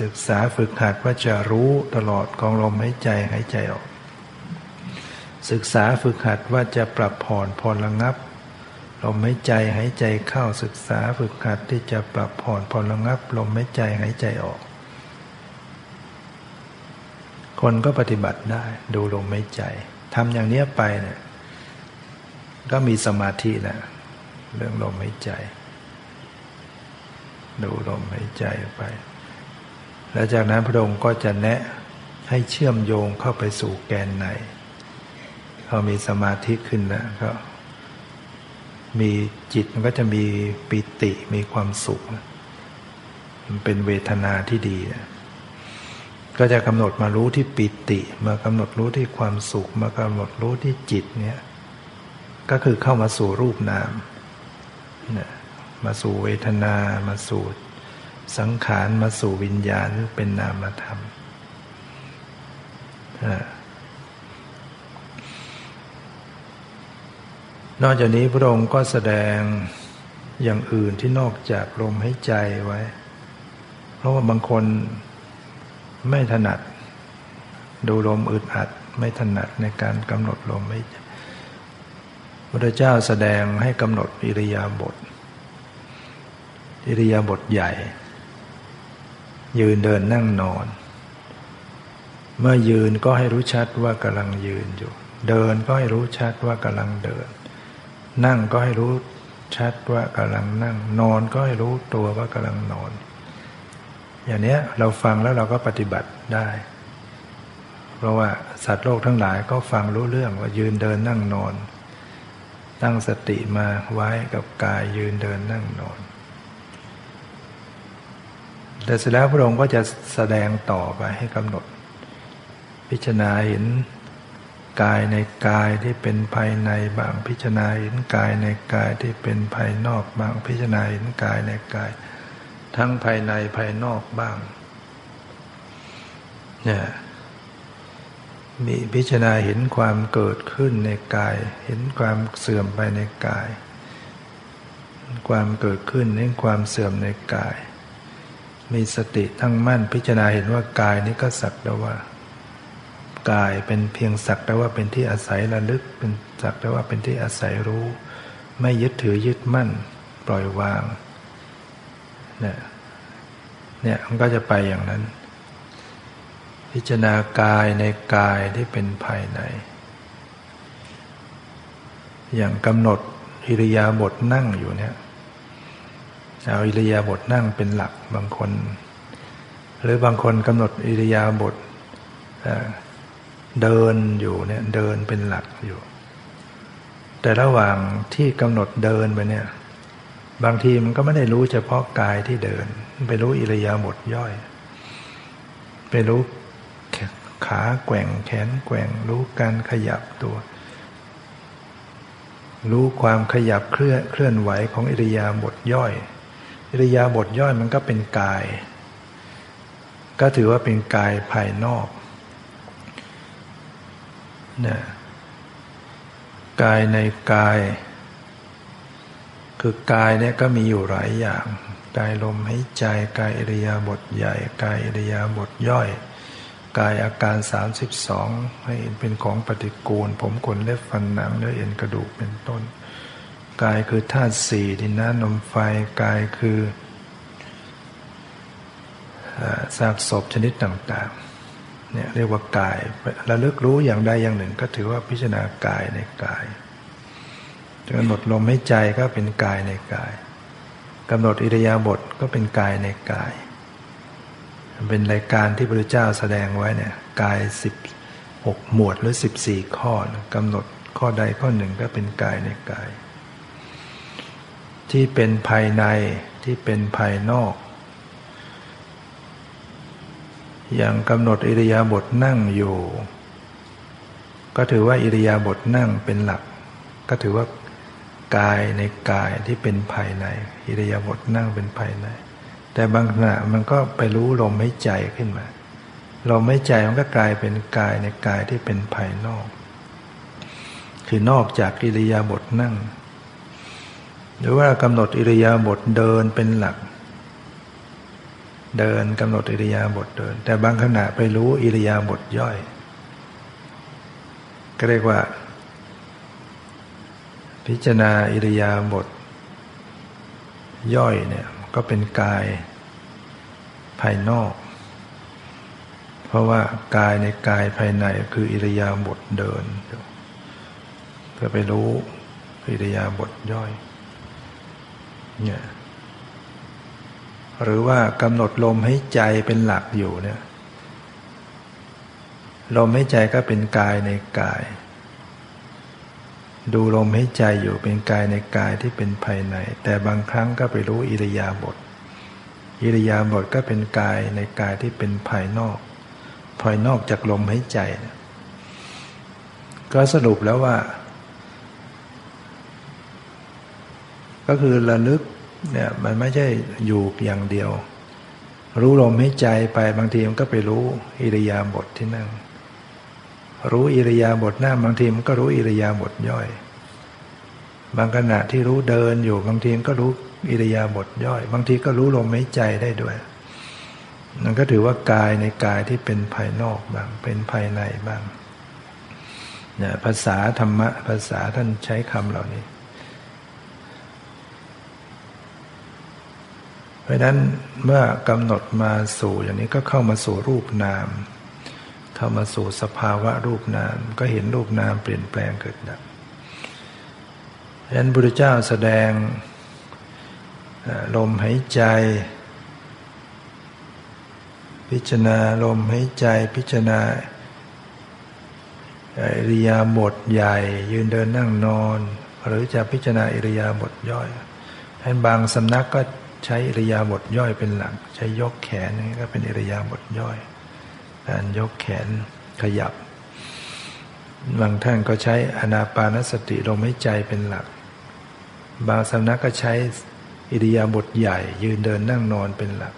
ศึกษาฝึกหัดว่าจะรู้ตลอดกองลมหายใจหายใจออก ศึกษาฝึกหัดว่าจะปรับผ่อนผ่อนระงับลมหายใจหายใจเข้าศึกษาฝึกหัดที่จะปรับผ่อนผ่อนระงับ ลมหายใจหายใจออก คนก็ปฏิบัติได้ ดูลมหายใจทำอย่างนี้ไปเนี่ยก็มีสมาธิแหละเรื่องลมหายใจ ดูลมหายใจไป แล้วจากนั้นพระองค์ก็จะแนะให้เชื่อมโยงเข้าไปสู่แกนในพอมีสมาธิขึ้นแล้วก็ มีจิตมันก็จะมีปิติมีความสุข มันเป็นเวทนาที่ดี ก็จะกำหนดมารู้ที่ปิติ มากำหนดรู้ที่ความสุข มากำหนดรู้ที่จิตเนี่ยก็คือเข้ามาสู่รูปนามเนี่ยมาสู่เวทนา มาสู่สังขาร มาสู่วิญญาณเป็นนามธรรมนอกจากนี้พระองค์ก็แสดงอย่างอื่นที่นอกจากลมหายใจไว้ เพราะว่าบางคน ไม่ถนัด ดูลมอึดอัด ไม่ถนัดในการกำหนดลมไม่พระเจ้าแสดงให้กำหนดอิริยาบถอิริยาบถใหญ่ ยืนเดินนั่งนอน เมื่อยืนก็ให้รู้ชัดว่ากำลังยืนอยู่ เดินก็ให้รู้ชัดว่ากำลังเดิน นั่งก็ให้รู้ชัดว่ากำลังนั่ง นอนก็ให้รู้ตัวว่ากำลังนอน อย่างนี้เราฟังแล้วเราก็ปฏิบัติได้ เพราะว่าสัตว์โลกทั้งหลายก็ฟังรู้เรื่องว่ายืนเดินนั่งนอน ตั้งสติมาไว้กับกายยืนเดินนั่งนอนแต่เสร็จแล้วพระองค์ก็จะแสดงต่อไปให้กำหนด พิจารณาเห็นกายในกายที่เป็นภายในบางพิจารณาเห็นกายในกายที่เป็นภายนอกบางพิจารณาเห็นกายในกาย ทั้งภายในภายนอกบ้างเนี่ยมีพิจารณาเห็นความเกิดขึ้นในกาย เห็นความเสื่อมไปในกาย ความเกิดขึ้นเห็นความเสื่อมในกาย มีสติทั้งมั่น พิจารณาเห็นว่ากายนี้ก็สักแต่ว่ากายเป็นเพียงสักแต่ว่าเป็นที่อาศัยระลึก เป็นสักแต่ว่าเป็นที่อาศัยรู้ ไม่ยึดถือยึดมั่น ปล่อยวาง เนี่ยเนี่ยมันก็จะไปอย่างนั้น พิจารณากายในกายที่เป็นภายใน อย่างกำหนดอิริยาบถนั่งอยู่เนี่ยเอาอิริยาบถนั่งเป็นหลักบางคน หรือบางคนกำหนดอิริยาบถเดินอยู่เนี่ยเดินเป็นหลักอยู่ แต่ระหว่างที่กำหนดเดินไปเนี่ย บางทีมันก็ไม่ได้รู้เฉพาะกายที่เดิน ไปรู้อิริยาบถย่อย ไปรู้ขาแกว่งแขนแกว่งรู้การขยับตัว รู้ความขยับเคลื่อนเคลื่อนไหวของอิริยาบถย่อย อิริยาบถย่อยมันก็เป็นกาย ก็ถือว่าเป็นกายภายนอกนะกายในกาย คือกายเนี่ยก็มีอยู่หลายอย่าง กายลมหายใจกายอิริยาบถใหญ่ กายอิริยาบถย่อย กายอาการ 32 ให้เป็นของปฏิกูล ผมขนเล็บฟันหนังเนื้อเอ็นกระดูกเป็นต้น กายคือธาตุสี่ดินน้ำลมไฟกายคือซากศพชนิดต่างๆเนี่ยเรียกว่ากายระลึกรู้อย่างใดอย่างหนึ่ง ก็ถือว่าพิจารณากายในกาย กำหนดลมให้ใจก็เป็นกายในกายกำหนดอิริยาบถก็เป็นกายในกาย เป็นรายการที่พระเจ้าแสดงไว้เนี่ยกายสิบหกหมวดหรือสิบสี่ข้อกำหนดข้อใดข้อหนึ่งก็เป็นกายในกาย ที่เป็นภายในที่เป็นภายนอก อย่างกำหนดอิริยาบถนั่งอยู่ ก็ถือว่าอิริยาบถนั่งเป็นหลัก ก็ถือว่า กายในกายที่เป็นภายในอิริยาบถนั่งเป็นภายใน แต่บางขณะมันก็ไปรู้ลมหายใจขึ้นมาลมหายใจมันก็กลายเป็นกายในกายที่เป็นภายนอก คือนอกจากอิริยาบถนั่ง หรือว่ากำหนดอิริยาบถเดินเป็นหลัก เดินกำหนดอิริยาบถเดิน แต่บางขณะไปรู้อิริยาบถย่อยก็เรียกว่า พิจารณาอิริยาบถย่อยเนี่ยก็เป็นกายภายนอก เพราะว่ากายในกายภายในคืออิริยาบถเดินเพื่อไปรู้อิริยาบถย่อยเนี่ยหรือว่ากำหนดลมให้ใจเป็นหลักอยู่เนี่ยลมให้ใจก็เป็นกายในกาย ดูลมให้ใจอยู่เป็นกายในกายที่เป็นภายใน แต่บางครั้งก็ไปรู้อิริยาบถอิริยาบถก็เป็นกายในกายที่เป็นภายนอก ภายนอกจากลมให้ใจก็สรุปแล้วว่า ก็คือระลึกเนี่ยมันไม่ใช่อยู่อย่างเดียว รู้ลมให้ใจไปบางทีมันก็ไปรู้อิริยาบถทที่นั่ง รู้อิริยาบถหน้าบางทีมันก็รู้อิริยาบถย่อย บางขณะที่รู้เดินอยู่บางทีมันก็รู้อิริยาบถย่อย บางทีก็รู้ลมหายใจได้ด้วยมันก็ถือว่ากายในกายที่เป็นภายนอกบ้างเป็นภายในบ้างเนี่ยภาษาธรรมะภาษาท่านใช้คำเหล่านี้ เพราะนั้นเมื่อกำหนดมาสู่อย่างนี้ก็เข้ามาสู่รูปนาม เข้ามาสู่สภาวะรูปนาม ก็เห็นรูปนามเปลี่ยนแปลงเกิดดับฉะนั้นพระเจ้าแสดงลมหายใจ พิจารณาลมหายใจพิจารณาอิริยาบถใหญ่ ยืนเดินนั่งนอน หรือจะพิจารณาอิริยาบถย่อยให้บางสำนักก็ใช้อิริยาบถย่อยเป็นหลัก ใช้ยกแขนนี่ก็เป็นอิริยาบถย่อย การยกแขนขยับบางท่านก็ใช้อนาปานสติลมหายใจเป็นหลัก บางสำนักก็ใช้อิริยาบถใหญ่ ยืนเดินนั่งนอนเป็นหลัก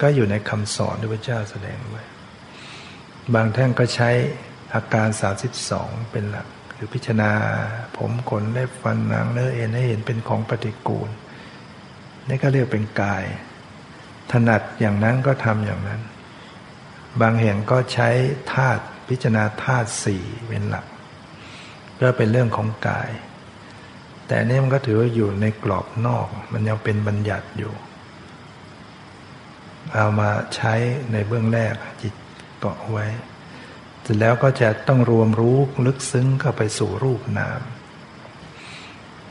ก็อยู่ในคำสอนที่พระเจ้าแสดงไว้ บางท่านก็ใช้อาการ 32 เป็นหลักหรือพิจารณาผมขนเล็บฟันหนังเนื้อเอ็นให้เห็นเป็นของปฏิกูล นี่ก็เรียกเป็นกาย ถนัดอย่างนั้นก็ทำอย่างนั้น บางแห่งก็ใช้ธาตุพิจารณาธาตุสี่เป็นหลัก ก็เป็นเรื่องของกาย แต่นี่มันก็ถือว่าอยู่ในกรอบนอก มันยังเป็นบัญญัติอยู่ เอามาใช้ในเบื้องแรกจิตเกาะไว้เสร็จแล้วก็จะต้องรวมรู้ลึกซึ้งเข้าไปสู่รูปนาม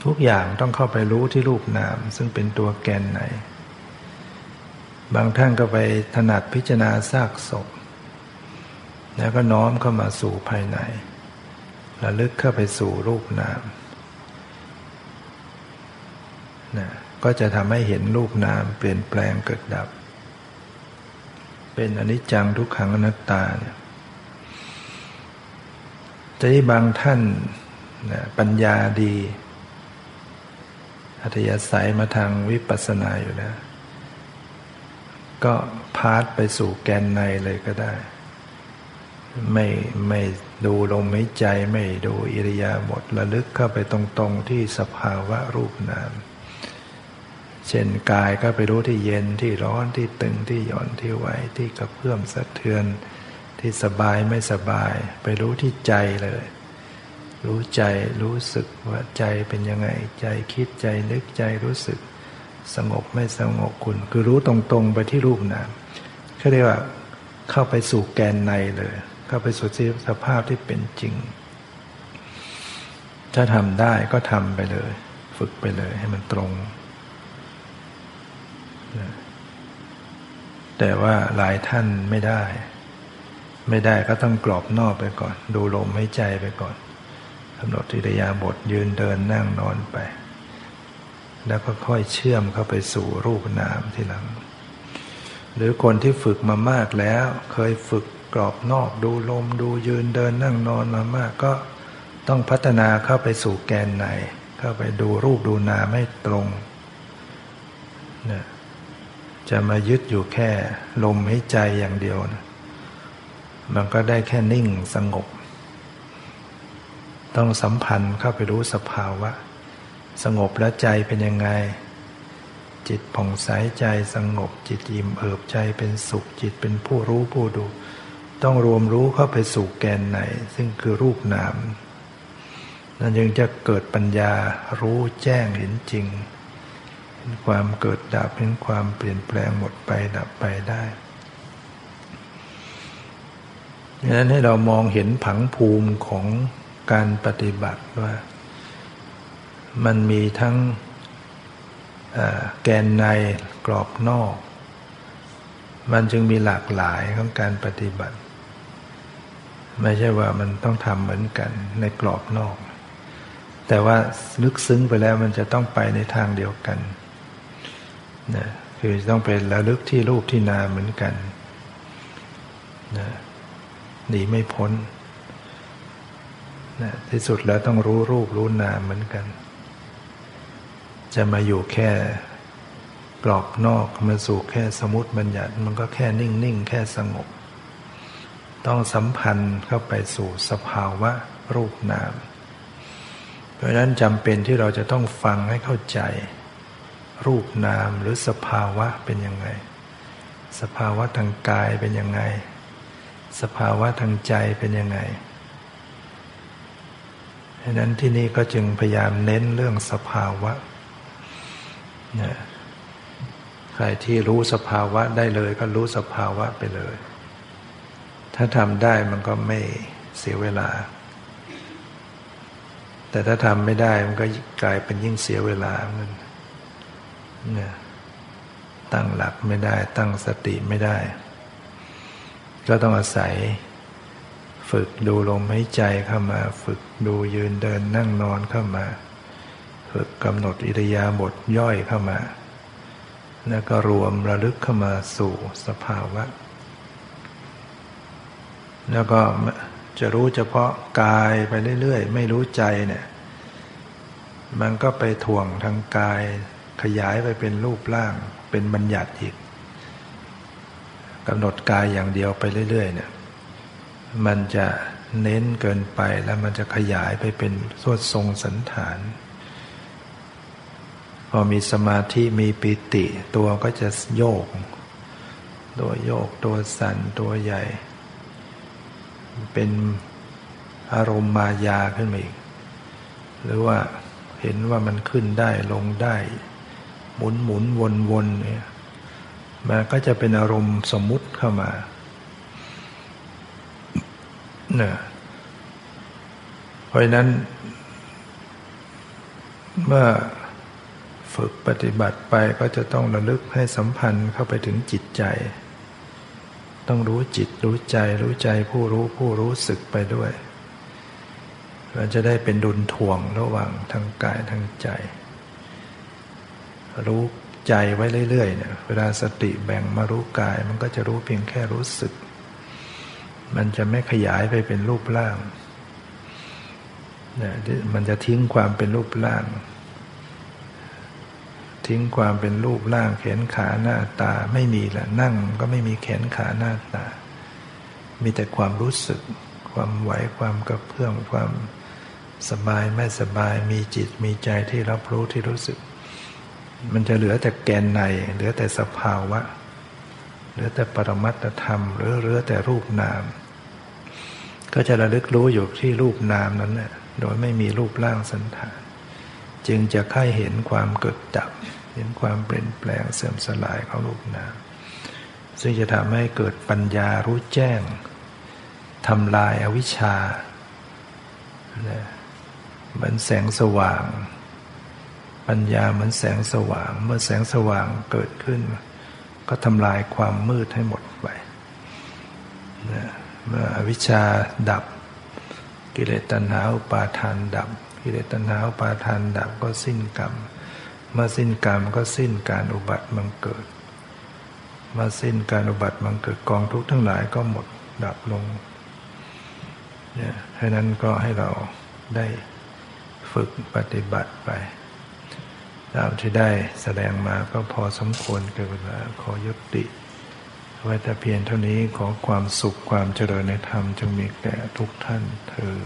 ทุกอย่างต้องเข้าไปรู้ที่รูปนาม ซึ่งเป็นตัวแกนไหน บางท่านก็ไปถนัดพิจารณาซากศพ แล้วก็น้อมเข้ามาสู่ภายในระลึกเข้าไปสู่รูปนามนะก็จะทำให้เห็นรูปนามเปลี่ยนแปลงเกิดดับ เป็นอนิจจังทุกขังอนัตตาเนี่ยจะที่บางท่านนะปัญญาดี อัธยาศัยมาทางวิปัสสนาอยู่แล้ว ก็พาดไปสู่แกนในเลยก็ได้ ไม่ไม่ดูลมหายใจไม่ดูอิริยาบถระลึกเข้าไปตรงๆที่สภาวะรูปนาม เช่นกายก็ไปรู้ที่เย็นที่ร้อนที่ตึงที่หย่อนที่ไหวที่กระเพื่อมสะเทือน ที่สบายไม่สบาย ไปรู้ที่ใจเลย รู้ใจรู้สึกว่าใจเป็นยังไงใจคิดใจนึกใจรู้สึก สงบไม่สงบคุณ คือรู้ตรงๆไปที่รูปนามเขาเรียกว่าเข้าไปสู่แกนในเลย เข้าไปสู่สภาพที่เป็นจริง ถ้าทำได้ก็ทำไปเลย ฝึกไปเลยให้มันตรง แต่ว่าหลายท่านไม่ได้ ไม่ได้ก็ต้องกรอบนอกไปก่อน ดูลมให้ใจไปก่อนกำหนดอิริยาบถยืนเดินนั่งนอนไป แล้วก็ค่อยเชื่อมเข้าไปสู่รูปนามทีหลัง หรือคนที่ฝึกมามากแล้ว เคยฝึกกรอบนอกดูลมดูยืนเดินนั่งนอนมามากก็ต้องพัฒนาเข้าไปสู่แกนในเข้าไปดูรูปดูนามให้ตรงนะจะมายึดอยู่แค่ลมให้ใจอย่างเดียวนะมันก็ได้แค่นิ่งสงบ ต้องสัมพันธ์เข้าไปรู้สภาวะ สงบแล้วใจเป็นยังไง จิตผ่องใสใจสงบ จิตอิ่มเอิบใจเป็นสุข จิตเป็นผู้รู้ผู้ดู ต้องรวมรู้เข้าไปสู่แกนไหน ซึ่งคือรูปนามนั่นยังจะเกิดปัญญารู้แจ้งเห็นจริงเห็นความเกิดดับเห็นความเปลี่ยนแปลงหมดไปดับไปได้ดังนั้นให้เรามองเห็นผังภูมิของการปฏิบัติว่า มันมีทั้งแกนในกรอบนอก มันจึงมีหลากหลายของการปฏิบัติ ไม่ใช่ว่ามันต้องทำเหมือนกันในกรอบนอก แต่ว่าลึกซึ้งไปแล้วมันจะต้องไปในทางเดียวกันนะคือต้องเป็นระลึกที่รูปที่นามเหมือนกันนะหนีไม่พ้นนะที่สุดแล้วต้องรู้รูปรู้นามเหมือนกัน จะมาอยู่แค่กรอบนอกมาสู่แค่สมุติบัญญัติ มันก็แค่นิ่ง ๆ แค่สงบ ต้องสัมพันธ์เข้าไปสู่สภาวะรูปนาม เพราะฉะนั้นจำเป็นที่เราจะต้องฟังให้เข้าใจ รูปนามหรือสภาวะเป็นยังไง สภาวะทางกายเป็นยังไง สภาวะทางใจเป็นยังไงดังนั้นที่นี่ก็จึงพยายามเน้นเรื่องสภาวะ ใครที่รู้สภาวะได้เลยก็รู้สภาวะไปเลย ถ้าทำได้มันก็ไม่เสียเวลา แต่ถ้าทำไม่ได้มันก็กลายเป็นยิ่งเสียเวลาเงินนี่ยตั้งหลักไม่ได้ ตั้งสติไม่ได้ ก็ต้องอาศัย ฝึกดูลมหายใจเข้ามา ฝึกดูยืนเดินนั่งนอนเข้ามา ฝึกกำหนดอิริยาบถย่อยเข้ามา แล้วก็รวมระลึกเข้ามาสู่สภาวะ แล้วก็จะรู้เฉพาะกายไปเรื่อยๆ ไม่รู้ใจเนี่ย มันก็ไปถ่วงทางกาย ขยายไปเป็นรูปร่าง เป็นบัญญัติอีกกำหนดกายอย่างเดียวไปเรื่อย ๆ เนี่ย มันจะเน้นเกินไปแล้วมันจะขยายไปเป็นสวดทรงสันฐาน อมีสมาธิมีปิติ ตัวก็จะโยก ตัวโยกตัวสั่นตัวใหญ่ เป็นอารมณ์มายาขึ้นมาอีก หรือว่าเห็นว่ามันขึ้นได้ลงได้ หมุนหมุนวนวนเนี่ยมันก็จะเป็นอารมณ์สมมุติเข้ามาเนี่ยเพราะนั้น เมื่อ ฝึกปฏิบัติไปก็จะต้องระลึกให้สัมพันธ์เข้าไปถึงจิตใจ ต้องรู้จิตรู้ใจรู้ใจผู้รู้ผู้รู้สึกไปด้วยเราจะได้เป็นดุลถ่วงระหว่างทางกายทางใจ รู้ใจไว้เรื่อยๆเนี่ยเวลาสติแบ่งมารู้กาย มันก็จะรู้เพียงแค่รู้สึก มันจะไม่ขยายไปเป็นรูปร่างเนี่ยมันจะทิ้งความเป็นรูปร่าง ทิ้งความเป็นรูปร่างแขนขาหน้าตาไม่มีละนั่งก็ไม่มีแขนขาหน้าตา มีแต่ความรู้สึก ความไหวความกระเพื่อมความสบายไม่สบายมีจิตมีใจที่รับรู้ที่รู้สึก มันจะเหลือแต่แกนใน เหลือแต่สภาวะ เหลือแต่ปรมัตธรรม หรือเหลือแต่รูปนาม ก็จะระลึกรู้อยู่ที่รูปนามนั้นเนี่ยโดยไม่มีรูปร่างสันฐาน จึงจะค่ายเห็นความเกิดดับ เห็นความเปลี่ยนแปลงเสื่อมสลายของรูปนามซึ่งจะทำให้เกิดปัญญารู้แจ้งทำลายอาวิชชาเหมือนแสงสว่าง ปัญญาเหมือนแสงสว่าง เมื่อแสงสว่างเกิดขึ้น ก็ทำลายความมืดให้หมดไปเมื่ออวิชชาดับ กิเลสตัณหาอุปาทานดับ กิเลสตัณหาอุปาทานดับก็สิ้นกรรม เมื่อสิ้นกรรมก็สิ้นการอุบัติมังเกิด เมื่อสิ้นการอุบัติมังเกิดกองทุกข์ทั้งหลายก็หมดดับลงเนี่ยเพราะนั้นก็ให้เราได้ฝึกปฏิบัติไปตามที่ได้แสดงมาก็พอสมควรเกิดเวลาขอยุติ ไว้แต่เพียงเท่านี้ขอความสุขความเจริญในธรรมจงมีแก่ทุกท่านเธอ